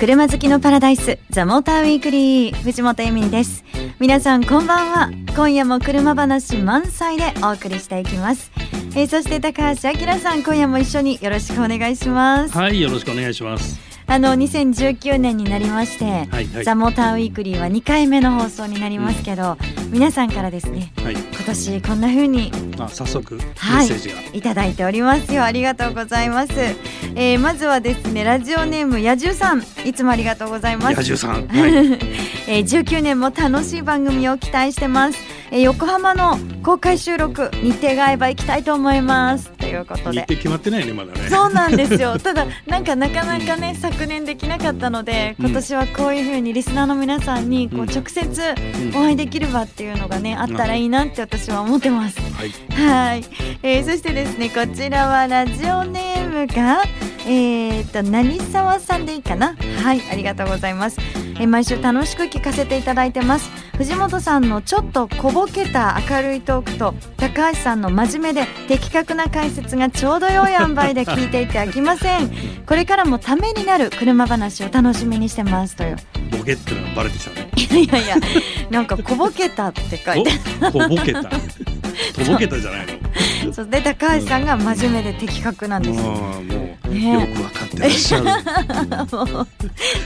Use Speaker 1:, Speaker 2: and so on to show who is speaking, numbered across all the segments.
Speaker 1: 車好きのパラダイスザモーターウィークリー藤本恵美です。皆さんこんばんは。今夜も車話満載でお送りしていきます。えー、そして高橋明さん今夜も一緒によろしくお願いします。
Speaker 2: はいよろしくお願いします。
Speaker 1: あの2019年になりまして、はいはい、ザ・モーターウィークリーは2回目の放送になりますけど、うん、皆さんからですね、はい、今年こんな風に
Speaker 2: あ早速メッセージが、は
Speaker 1: い、いただいておりますよ。ありがとうございます、えー、まずはですねラジオネーム野獣さん。いつもありがとうございます。
Speaker 2: 野獣さん、はい。
Speaker 1: えー、19年も楽しい番組を期待してます。えー、横浜の公開収録日程が合えば行きたいと思います。ということで。
Speaker 2: 決まってないねまだね。
Speaker 1: そうなんですよ。ただなんかなかなかね昨年できなかったので今年はこういうふうにリスナーの皆さんにこう直接お会いできる場っていうのがねあったらいいなって私は思ってます。はい。はい、えー、そしてですねこちらはラジオネームがえーと、何沢さんでいいかな？はいありがとうございます、えー、毎週楽しく聞かせていただいてます。藤本さんのちょっと小ボケた明るいトークと高橋さんの真面目で的確な解説がちょうど良い塩梅で聞いていて飽きません。これからもためになる車話を楽しみにしてますという。
Speaker 2: ボケってのがバレてきたね。
Speaker 1: いやいやなんか小ボケたって書いて
Speaker 2: 小ボケた？とぼけたじゃない
Speaker 1: のそうで高橋さんが真面目で的確なんです。よ、
Speaker 2: もう、ね、よく分かってらっしゃる。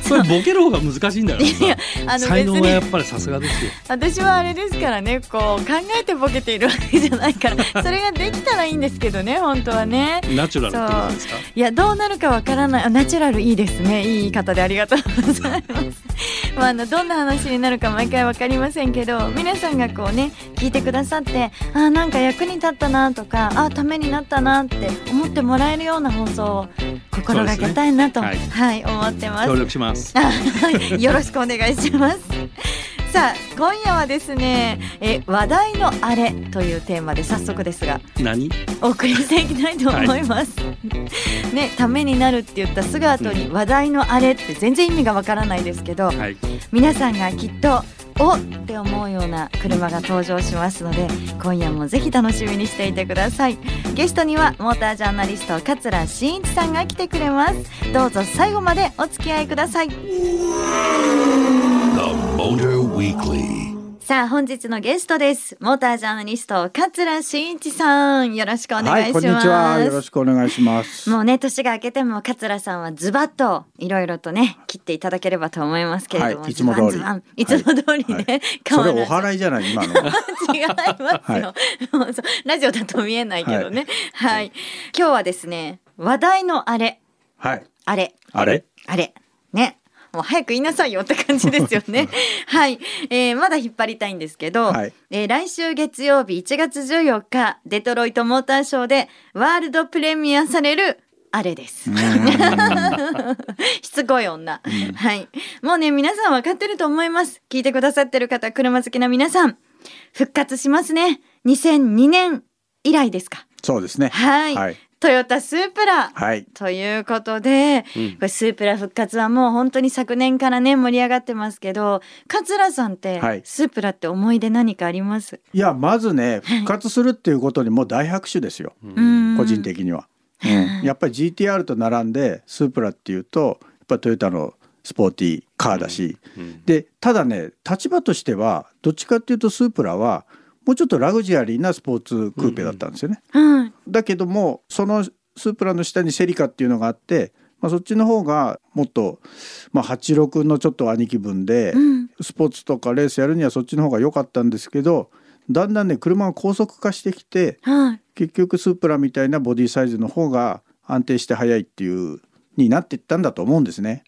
Speaker 2: それボケる方が難しいんだよいやあの才能はやっぱりさすがですよ。
Speaker 1: 私はあれですからねこう考えてボケているわけじゃないから。それができたらいいんですけどね本当はね。
Speaker 2: ナチュラルってことですか？
Speaker 1: いやどうなるかわからない。ナチュラルいいですね。いい言い方でありがとうございます。まあ、あのどんな話になるか毎回分かりませんけど皆さんがこうね聞いてくださってあなんか役に立ったなとかあためになったなって思ってもらえるような放送を心がけたいなと、ね、はい、はい、思ってます。
Speaker 2: 協力します。
Speaker 1: よろしくお願いします。さあ今夜はですねえ話題のあれというテーマで早速ですが
Speaker 2: 何？
Speaker 1: お送りしていきたいと思います、はい、ねためになるって言ったすぐ後に話題のあれって全然意味がわからないですけど、はい、皆さんがきっとおって思うような車が登場しますので今夜もぜひ楽しみにしていてください。ゲストにはモータージャーナリスト桂真一さんが来てくれます。どうぞ最後までお付き合いください。さあ本日のゲストです。モータージャーナリスト桂真一さん。よろしくお願いします、
Speaker 3: はい、よろしくお願いします。
Speaker 1: もうね年が明けても桂さんはズバッといろいろとね切っていただければと思いますけれども、
Speaker 3: はい、いつも通り。
Speaker 1: いつも通りね、はい、
Speaker 3: それお払いじゃない今の。
Speaker 1: 違いますよ、ラジオだと見えないけどね。はい、今日はですね話題のあれ。
Speaker 3: はい。
Speaker 1: あれ。
Speaker 3: あれ？
Speaker 1: あれ。ねもう早く言いなさいよって感じですよね。はい、えー、まだ引っ張りたいんですけど、はい、えー、来週月曜日1月14日デトロイトモーターショーでワールドプレミアされるあれです。しつこい女、はい。もうね、皆さん分かってると思います。聞いてくださってる方、車好きな皆さん、復活しますね。2002年以来ですか。
Speaker 3: そうですね。
Speaker 1: はい。はい、トヨタスープラ、
Speaker 3: はい、
Speaker 1: ということで、うん、これスープラ復活はもう本当に昨年からね盛り上がってますけど桂さんって、はい、スープラって思い出何かあります？
Speaker 3: いやまずね復活するっていうことにもう大拍手ですよ、個人的には、うん、やっぱり GTR と並んでスープラっていうとやっぱトヨタのスポーティーカーだし、うん。うん、でただね立場としてはどっちかっていうとスープラはもうちょっとラグジュアリーなスポーツクーペだったんですよね。うん、だけどもそのスープラの下にセリカっていうのがあって、まあ、そっちの方がもっと、まあ、86のちょっと兄貴分で、うん、スポーツとかレースやるにはそっちの方が良かったんですけどだんだんね車が高速化してきて、はい、結局スープラみたいなボディサイズの方が安定して速いっていうになっていったんだと思うんですね。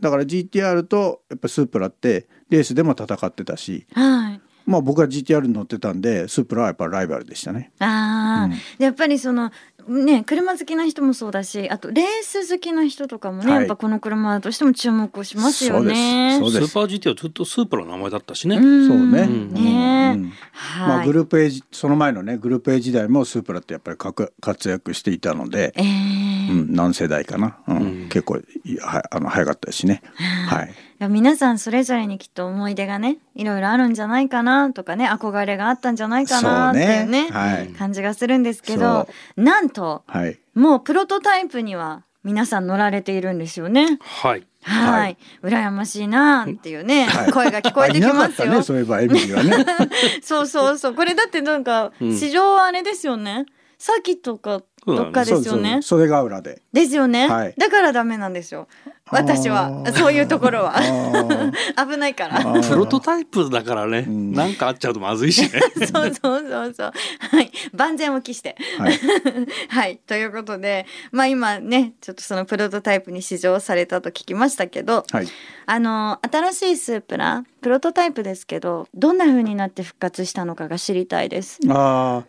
Speaker 3: だから GTR とやっぱスープラってレースでも戦ってたし、はい、まあ僕は GTR に乗ってたんでスープラはやっぱライバルでしたね。
Speaker 1: ああ、うん、やっぱりそのね車好きな人もそうだしあとレース好きな人とかもね、はい、やっぱこの車としても注目をしますよね。
Speaker 2: スーパー GT はずっとスープラの名前だったしね。
Speaker 3: そうね。ね、うん、まあグループ A その前のねグループ A 時代もスープラってやっぱり活躍していたので、えー、うん、何世代かな、うん、うん、結構はあの早かったですしね。はい。
Speaker 1: や皆さんそれぞれにきっと思い出がねいろいろあるんじゃないかなとかね憧れがあったんじゃないかなっていうね、ねはい、感じがするんですけどなんと、はい、もうプロトタイプには皆さん乗られているんですよね。
Speaker 2: はい
Speaker 1: はい、羨ましいなっていうね、声が聞こえてきますよ。
Speaker 3: ね、そういえばエミリーはね。
Speaker 1: そうそうそう、これだってなんか市場はあれですよね。さっきとかどっかですよね。
Speaker 3: 袖ヶ浦で。
Speaker 1: ですよね、はい、だからダメなんですよ。私はそういうところは。危ないから。
Speaker 2: プロトタイプだからね、なんかあっちゃうとまずいしね。
Speaker 1: そうそうそうそう。はい。万全を期して。はい、はい、ということでまあ今ねちょっとそのプロトタイプに試乗されたと聞きましたけど、はい、あの新しいスープラプロトタイプですけどどんな風になって復活したのかが知りたいです。
Speaker 3: あ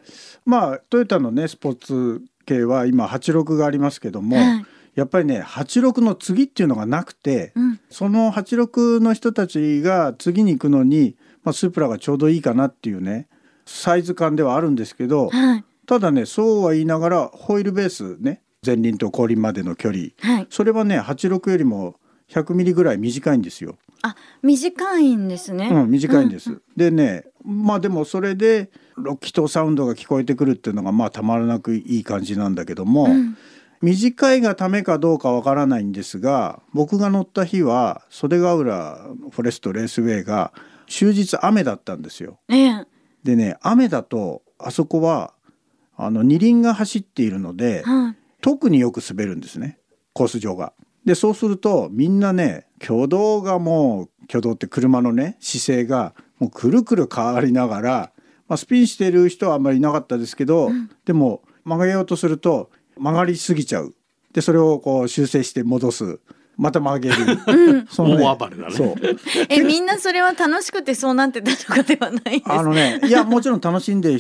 Speaker 3: まあトヨタのねスポーツ系は今86がありますけども、はいやっぱりね86の次っていうのがなくて、うん、その86の人たちが次に行くのに、まあ、スープラがちょうどいいかなっていうねサイズ感ではあるんですけど、はい、ただねそうは言いながらホイールベースね前輪と後輪までの距離、はい、それはね86よりも100ミリぐらい短いんですよ。
Speaker 1: あ短いんですね。
Speaker 3: うん短いんです。うん、でねまあでもそれでロッキーサウンドが聞こえてくるっていうのがまあたまらなくいい感じなんだけども、うん、短いがためかどうかわからないんですが僕が乗った日は袖ヶ浦フォレストレースウェイが終日雨だったんですよ。えでね雨だとあそこはあの二輪が走っているので、はい、特によく滑るんですねコース上が。でそうするとみんなね挙動がもう挙動って車のね姿勢がもうくるくる変わりながら、まあ、スピンしてる人はあんまりいなかったですけど、うん、でも曲げようとすると曲がりすぎちゃう。でそれをこう修正して戻す。また曲げる、
Speaker 2: うん、その、ね、大暴れだね。そう。
Speaker 1: えみんなそれは楽しくてそうなってたとかではない
Speaker 3: あのねいやもちろん楽しんで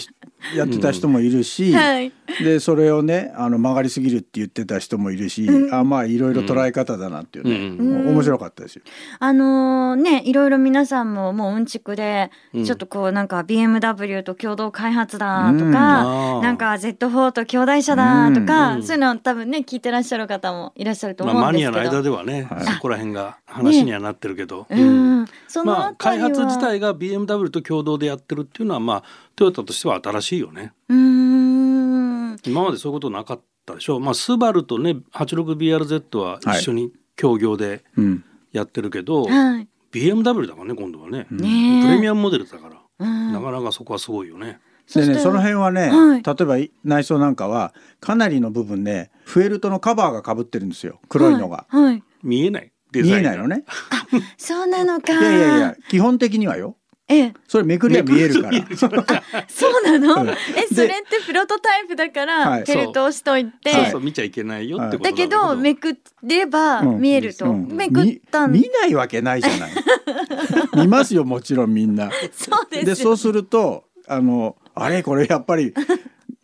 Speaker 3: やってた人もいるし、う んはい、でそれをねあの曲がりすぎるって言ってた人もいるし、うん、あまあいろいろ捉え方だなっていうね、うん、面白かったですよ。
Speaker 1: あのー、ねいろいろ皆さんももううんちくで、ちょっとこうなんか BMW と共同開発だとか、なんか Z4 と兄弟車だとか、そういうの多分ね聞いてらっしゃる方もいらっしゃると思うんですけど、まあ、マニアの間
Speaker 2: ではね、はい、そこら辺が話にはなってるけど、ね、うん。まあ開発自体が BMW と共同でやってるっていうのはまあトヨタとしては新しいよね。うん。今までそういうことなかったでしょう。まあスバルとね 86BRZ は一緒に協業でやってるけど、はい、BMW だからね今度はね、ね、プレミアムモデルだから、なかなかそこはすごいよね。
Speaker 3: でね、その辺はね、はい、例えば内装なんかはかなりの部分ねフェルトのカバーがかぶってるんですよ。黒いのが、はい。はい、
Speaker 2: 見えない。
Speaker 3: 見えないのね。
Speaker 1: あそうなのか。い
Speaker 3: やいやいや基本的にはよ。え。え、それめくりは見えるから。
Speaker 1: そうなの、うん、え、それってプロトタイプだから、フェルトをしといて。
Speaker 2: そう。そう見ちゃいけないよってこと
Speaker 1: だけど、めくれば見えると。うん。うん、めくった
Speaker 3: 見ないわけないじゃない。見ますよ、もちろんみんな。
Speaker 1: そうです。
Speaker 3: で、そうすると、あの、あれ、これやっぱり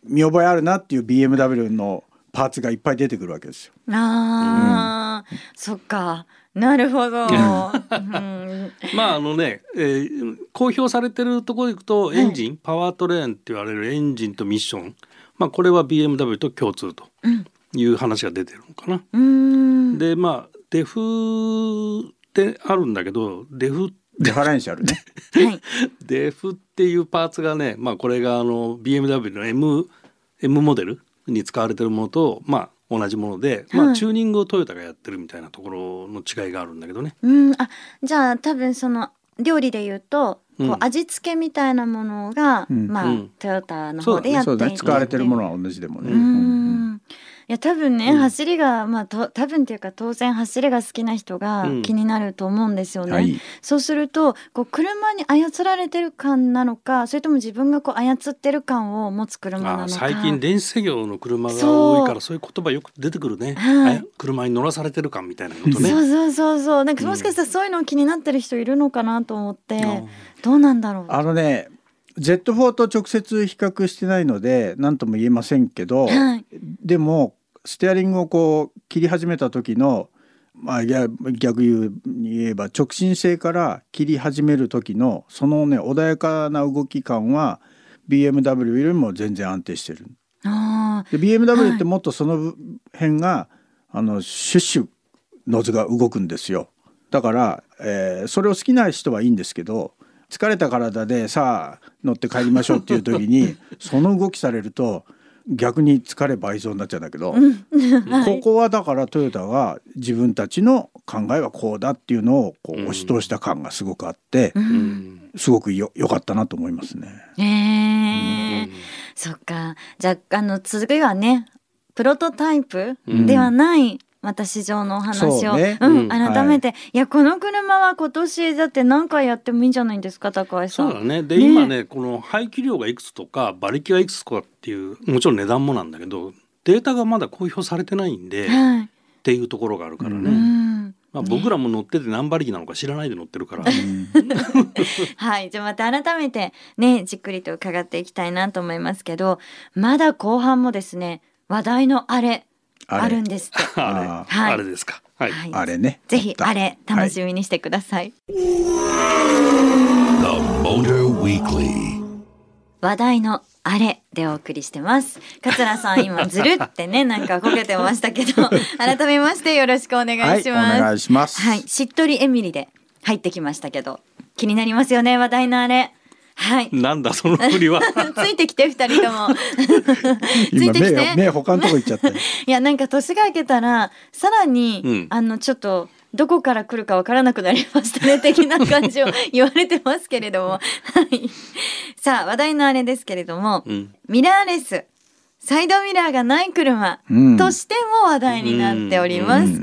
Speaker 3: 見覚えあるなっていう BMW のパーツがいっぱい出てくるわけですよ。
Speaker 1: ああ、そっか。なるほど。うん、
Speaker 2: まああのね、えー、公表されてるところでいくとエンジン、はい、パワートレーンって言われるエンジンとミッション、まあこれは BMW と共通という話が出てるのかな。うん、でまあデフってあるんだけどデフ
Speaker 3: デファレンシャルね。
Speaker 2: デフっていうパーツがね、まあこれがあの BMW の M M モデルに使われてるものとまあ同じもので、まあ、チューニングをトヨタがやってるみたいなところの違いがあるんだけどね。
Speaker 1: うん、あじゃあ多分その料理で言うとこう味付けみたいなものが、うん、まあ、うん、トヨタの方でやっていて、
Speaker 3: ね、使われてるものは同じでもね。
Speaker 1: うん。いや多分ね、うん、走りがまあと多分っていうか当然走りが好きな人が気になると思うんですよね。うんはい、そうするとこう車に操られてる感なのかそれとも自分がこう操ってる感を持つ車なのか。
Speaker 2: 最近電子制御の車が多いからそういう言葉よく出てくるね。はい、車に乗らされてる感みたいなことね。
Speaker 1: そうそうそうそうなんかもしかしたらそういうの気になってる人いるのかなと思って、うん、どうなんだろう。
Speaker 3: あのね Z4 と直接比較してないので何とも言えませんけど、はい、でもステアリングをこう切り始めた時のまあ、逆言えば直進性から切り始める時のそのね穏やかな動き感は BMW よりも全然安定してる。で BMW ってもっとその辺が、はい、あのシュッシュノズが動くんですよ。だから、えー、それを好きな人はいいんですけど疲れた体でさあ乗って帰りましょうっていう時に その動きされると逆に疲れ倍増になっちゃうんだけど、ここはだからトヨタが自分たちの考えはこうだっていうのをこう押し通した感がすごくあって、すごくよよかったなと思いますね。
Speaker 1: え。ー、そっか。じゃああの次はねプロトタイプではない、また市場のお話を、ね、うん、改めて、はい、いやこの車は今年だって何回やってもいいんじゃないんですか高橋さ
Speaker 2: ん。そうだね。で、ね、今ねこの排気量がいくつとか馬力がいくつとかっていうもちろん値段もなんだけどデータがまだ公表されてないんで、はい、っていうところがあるからね。うん。まあ、僕らも乗ってて何馬力なのか知らないで乗ってるから。
Speaker 1: はい。じゃあまた改めてねじっくりと伺っていきたいなと思いますけどまだ後半もですね話題のあれあるんですって。
Speaker 2: あれ、はい、あれですか。はい。
Speaker 3: あれね。
Speaker 1: ぜひあれ楽しみにしてください。話題のあれでお送りしてます。桂さん今ずるってね なんかこけてましたけど 改めましてよろしくお願いします。
Speaker 3: はい、お願いします。
Speaker 1: はい、しっとりエミリで入ってきましたけど気になりますよね話題のあれ。はい。
Speaker 2: なんだその振りは。
Speaker 1: ついてきて二人とも。
Speaker 3: ついてきて。目他のとこ行っちゃって。い
Speaker 1: やなんか年が明けたらさらに、うん、あのちょっと。どこから来るかわからなくなりましたね的な感じを言われてますけれども、はい、さあ話題のあれですけれども、うん、ミラーレスサイドミラーがない車としても話題になっております。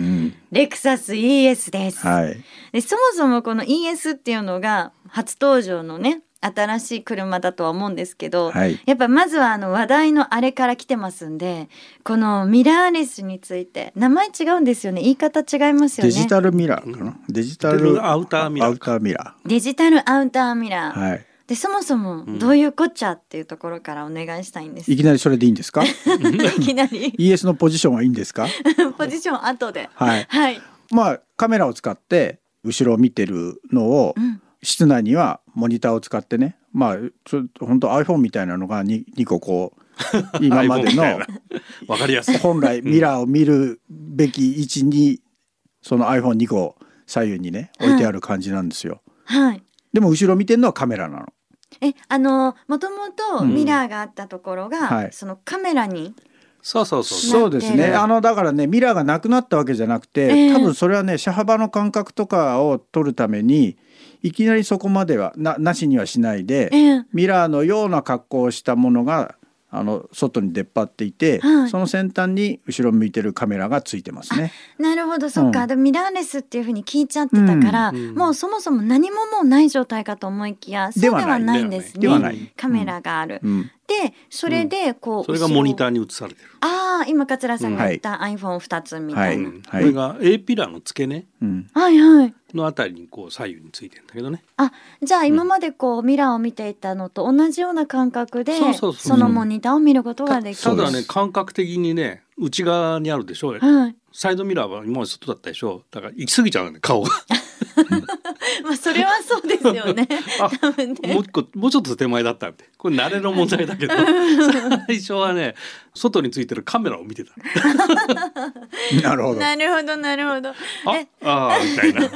Speaker 1: レクサス ES です、はい、でそもそもこの ES っていうのが初登場のね新しい車だとは思うんですけど、はい、やっぱまずはあの話題のあれから来てますんでこのミラーレスについて名前違うんですよね。言い方違いますよね。
Speaker 3: デジタルミラーかな？デジタル
Speaker 2: アウターミラ
Speaker 3: ー。
Speaker 1: デジタルアウターミラー、はい、でそもそもどういうこっちゃっていうところからお願いしたいんです、
Speaker 3: いきなりそれでいいんですか？
Speaker 1: いきなり。
Speaker 3: ES のポジションはいいんですか？
Speaker 1: ポジション後で。
Speaker 3: はい、はい、まあカメラを使って後ろを見てるのを、うん室内にはモニターを使ってね。まあ本当 iPhone みたいなのが 2, 2個こう 今までの
Speaker 2: わかりやすい。
Speaker 3: 本来ミラーを見るべき位置にその iPhone2 個左右にね置いてある感じなんですよ。はい、でも後ろ見てるのはカメラなの。
Speaker 1: えあのもともとミラーがあったところが、うんはい、そのカメラに
Speaker 2: そうそうそう。
Speaker 3: そうですね。あのだからねミラーがなくなったわけじゃなくて、えー、多分それはね車幅の感覚とかを取るためにいきなりそこまではななしにはしないで、えー、ミラーのような格好をしたものがあの外に出っ張っていて、はい、その先端に後ろ向いてるカメラがついてますね。
Speaker 1: なるほどそっか、うん、でミラーレスっていうふうに聞いちゃってたから、うん、もうそもそも何ももうない状態かと思いきやそうではないんですね。カメラがある。うんでそれでこう、うん、
Speaker 2: それがモニターに映されてる。
Speaker 1: ああ今桂さんが言った iPhone2 つみたいな、はい。
Speaker 2: はい、これが A ピラーの付け根、
Speaker 1: うん、はいはい
Speaker 2: のあたりにこう左右についてんだけどね。
Speaker 1: あじゃあ今までこうミラーを見ていたのと同じような感覚でそのモニターを見ることができる。
Speaker 2: ただね。感覚的にね内側にあるでしょ。う、はい、サイドミラーは今まで外だったでしょ。だから行き過ぎちゃうね顔が
Speaker 1: まあそれはそうですよね。多分ね
Speaker 2: もう個もうちょっと手前だったんでこれ慣れの問題だけど 最初はね外についてるカメラを見てた。
Speaker 3: なるほど。
Speaker 1: なるほどなるほど。あ
Speaker 2: あみたいな。で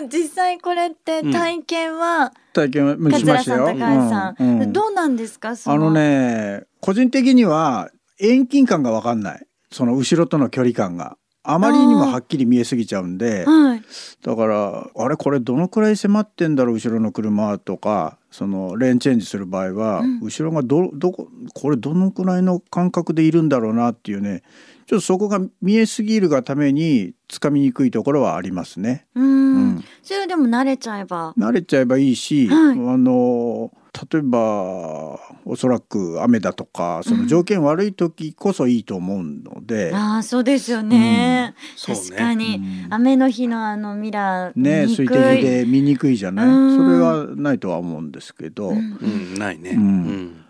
Speaker 1: も実際これって体験は、うん、
Speaker 3: 体験はしましたよ。
Speaker 1: 高橋さん、うんうん、どうなんですか？
Speaker 3: あのね個人的には遠近感がわかんない。その後ろとの距離感が。あまりにもはっきり見えすぎちゃうんで、はい、だからあれこれどのくらい迫ってんだろう後ろの車とかそのレーンチェンジする場合は、うん、後ろがどどここれどのくらいの感覚でいるんだろうなっていうねちょっとそこが見えすぎるがためにつかみにくいところはありますね。
Speaker 1: うん。うん、それでも慣れちゃえば。
Speaker 3: 慣れちゃえばいいし、はい、あの例えばおそらく雨だとかその条件悪い時こそいいと思うので、
Speaker 1: うん、ああそうですよね、うん、確かに、ね、雨の日のあのミラー
Speaker 3: ね水滴で見にくいじゃない、それはないとは思うんですけど、う
Speaker 2: ん。ないね、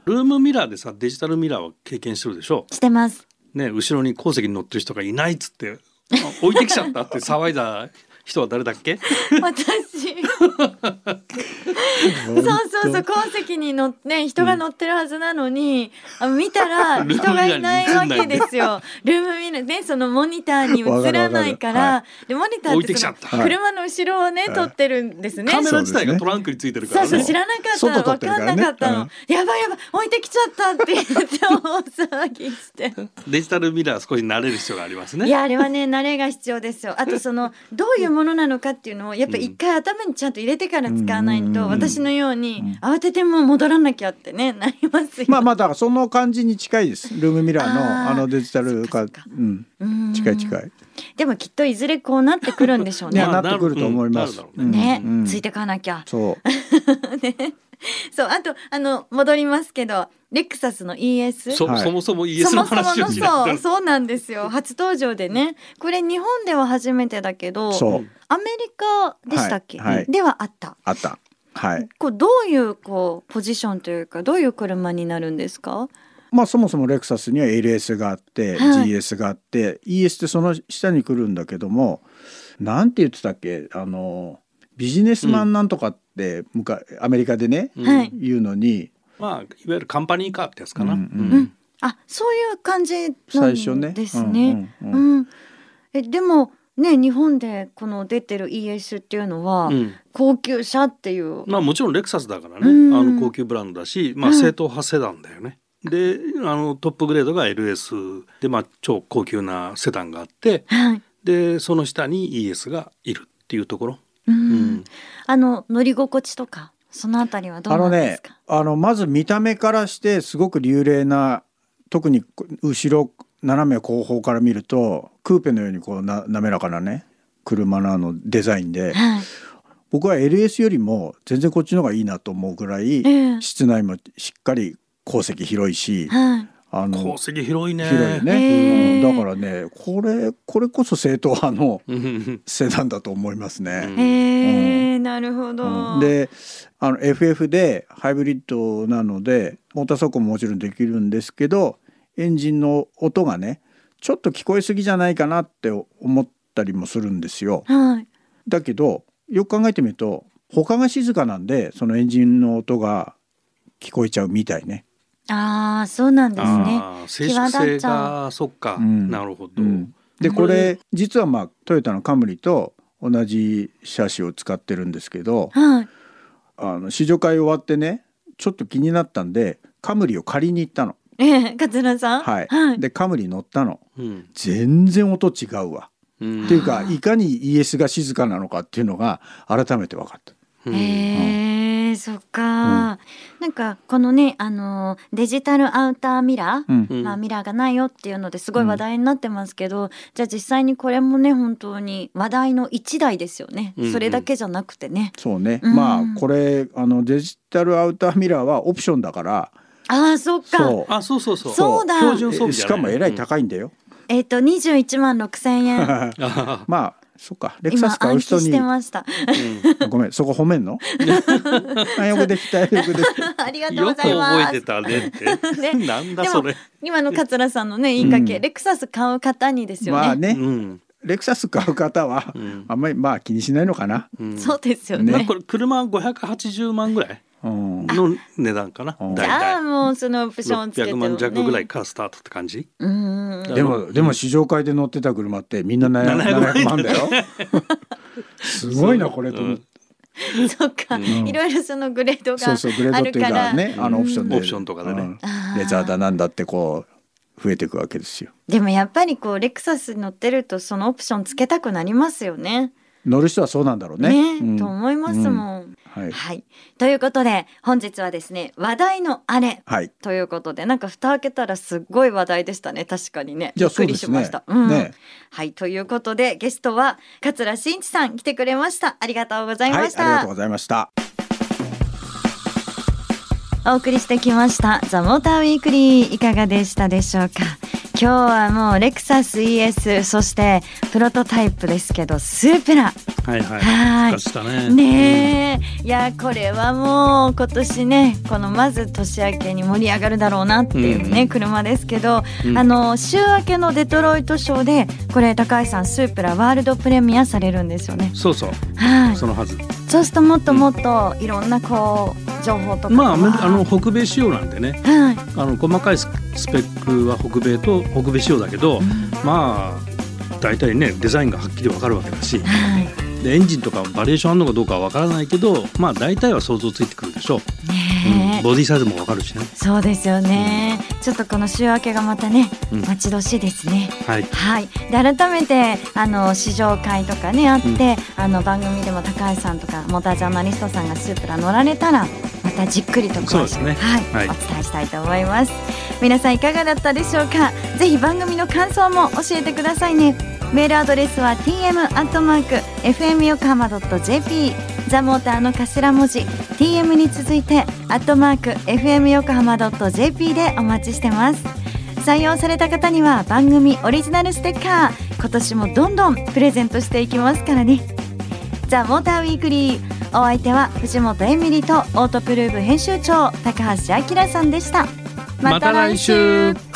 Speaker 2: ルームミラーでさデジタルミラーは経験してるでしょ？
Speaker 1: してます
Speaker 2: ね後ろに鉱石に乗ってる人がいないっつって置いてきちゃったって騒いだ人は誰だっけ？
Speaker 1: 私。そうそうそう鉱石に乗って人が乗ってるはずなのに、うん、見たら 人がいないわけですよ。ルームミラーねそのモニターに映らないからはい、でモニターって車の後ろをね、はい、撮ってるんですね。
Speaker 2: カメラ自体がトランクについてるから、
Speaker 1: ね、そうそう知らなかった分かんなかったの、うん、やばいやばい置いてきちゃったって言って大騒ぎして。
Speaker 2: デジタルミラー少し慣れる必要がありますね。
Speaker 1: いやあれはね慣れが必要ですよ。あとそのどういうものなのかっていうのをやっぱ一回頭にちゃんと入れてから使わないと、私のように慌てても戻らなきゃってね なりますよ
Speaker 3: まあまあだからその感じに近いです。ルームミラーのあのデジタル化。うん近い近い
Speaker 1: でもきっといずれこうなってくるん。でしょうね
Speaker 3: なってくると思います、
Speaker 1: ね、つい。てかなきゃ
Speaker 3: そう
Speaker 1: ね そうあとあの戻りますけどレクサスの ES
Speaker 2: そ,、そもそも ES の話
Speaker 1: をそうそうなんですよ。初登場でね。これ日本では初めてだけどアメリカでしたっけ、はいはい、ではあった。
Speaker 3: あった。はい。
Speaker 1: こうどういうこうポジションというかどういう車になるんですか？
Speaker 3: まあそもそもレクサスには LS があって、はい、GS があって ES ってその下に来るんだけどもなんて言ってたっけ？あのビジネスマンなんとかってむか、アメリカでね、うん、言うのに、
Speaker 2: まあいわゆるカンパニーカーってやつかな。うん、
Speaker 1: うん、あそういう感じ最初ね。ですね。うん、うん、えでもね日本でこの出てる ES っていうのは、高級車っていう。
Speaker 2: まあもちろんレクサスだからね、あの高級ブランドだし、まあ正統派セダンだよね。であのトップグレードが LS で、まあ、超高級なセダンがあって、はい、でその下に ES がいるっていうところ。うん、
Speaker 1: あの乗り心地とかそのあたりはどうなんですか？
Speaker 3: あのねあのまず見た目からしてすごく流麗な特に後ろ斜め後方から見るとクーペのようにこうな滑らかなね車のあのデザインで、はい、僕は LS よりも全然こっちの方がいいなと思うぐらい、えー、室内もしっかり鉱石広いし、はい、
Speaker 2: あの鉱石広いね。
Speaker 3: 広いね、うん、だからねこれこれこそ正統派のセダンだと思いますね。
Speaker 1: へえ、うん、なるほど。
Speaker 3: であの FF でハイブリッドなのでモーター走行ももちろんできるんですけどエンジンの音がねちょっと聞こえすぎじゃないかなって思ったりもするんですよ。はい、だけどよく考えてみると他が静かなんでそのエンジンの音が聞こえちゃうみたいね。
Speaker 1: ああそうなんですね。
Speaker 2: 静粛性がそっか、うん、なるほど。うん、
Speaker 3: でこれ実はまあトヨタのカムリと同じ車種を使ってるんですけど、はい、あの試乗会終わってねちょっと気になったんでカムリを借りに行ったの。
Speaker 1: ええ、桂さん？
Speaker 3: はい。はい、でカムリ乗ったの、うん、全然音違うわ。っていうかいかに ES が静かなのかっていうのが改めて分かった。
Speaker 1: へえ、そっか、うん、なんかこのねあのデジタルアウターミラー、うん、まあミラーがないよっていうのですごい話題になってますけど、うん、じゃあ実際にこれもね本当に話題の一台ですよね、うんうん、それだけじゃなくてね。
Speaker 3: そうね、まあこれあのデジタルアウターミラーはオプションだから。
Speaker 1: ああそっか。
Speaker 2: そう。あそうそうそう。
Speaker 1: そうだ。
Speaker 3: 標準装備しかもえらい高いんだよ、
Speaker 1: えっ、ー、と二十一万六千円。
Speaker 3: まあそっかレクサス買う人に。
Speaker 1: う
Speaker 3: ん、ごめんそこ褒めんの？あよくできたよくでき
Speaker 1: た。ありがとうございます。
Speaker 2: 覚えてたねって。ね、なんだそれ。
Speaker 1: 今の桂さんのね言いかけ、うん、レクサス買う方にですよね。
Speaker 3: まあね、うん。レクサス買う方は、あんまりまあ気にしないのかな。
Speaker 1: うん、そうですよね。
Speaker 2: ね。これ車五百八十万ぐらい？の値段かな。
Speaker 1: じゃあもうそのオプションつけて、ね、
Speaker 2: 万弱ぐらいからスタートって感じ？
Speaker 3: でもでも試乗会で乗ってた車ってみんな700万だよ。すごいなこれと。思って。
Speaker 1: そっか、いろいろそのグレードがあるから。
Speaker 3: ね、あのオプションで、
Speaker 2: オプションとかでね、
Speaker 3: レザーだなんだってこう増えていくわけですよ。
Speaker 1: でもやっぱりこうレクサス乗ってるとそのオプションつけたくなりますよね。
Speaker 3: 乗る人はそうなんだろうね。
Speaker 1: ね、と思いますもん。はい、はい、ということで本日はですね話題のあれ、はい、ということでなんか蓋開けたらすっごい話題でしたね。確かにね。びっくりしました。うん、ね、はい。ということでゲストは桂真一さん来てくれました。ありがとうございました、
Speaker 3: はい、ありがとうございました。
Speaker 1: お送りしてきましたザモーターウィークリー。いかがでしたでしょうか？日はもうレクサス ES そしてプロトタイプですけどスープラ。
Speaker 2: はいはい。はい。
Speaker 1: ね。ね、うん、いやこれはもう今年ねこのまず年明けに盛り上がるだろうなっていうね、うん、車ですけど、うん、あの週明けのデトロイトショーでこれ高橋さんスープラワールドプレミアされるんですよね。
Speaker 2: そうそう。はい。そのはず
Speaker 1: そうするともっともっといろんなこう情報とか
Speaker 2: まああの北米仕様なんでね、はい、あの細かいスペックは北米と北米仕様だけど、うん、まあ大体ねデザインがはっきりわかるわけだし、はい、でエンジンとかバリエーションあるのかどうかはわからないけどまあ大体は想像ついてくるでしょう。ねうん、ボディサイズもわかるしね。
Speaker 1: そうですよね、うん、ちょっとこの週明けがまたね、待ち遠しいですね。はい、はい、で改めてあの試乗会とかねあって、あの番組でも高橋さんとかモータージャーナリストさんがスープラ乗られたらまたじっくりと詳しく、ね、はい、はい、お伝えしたいと思います。皆さんいかがだったでしょうか？ぜひ番組の感想も教えてくださいね。メールアドレスは tm アットマーク fm 横浜 .jp ザモーターの頭文字 TM に続いてアットマーク FM 横浜 .jp でお待ちしてます。採用された方には番組オリジナルステッカー今年もどんどんプレゼントしていきますからね。ザ・モーターウィークリーお相手は藤本エミリとオートプルーブ編集長高橋明さんでした。
Speaker 2: また来週。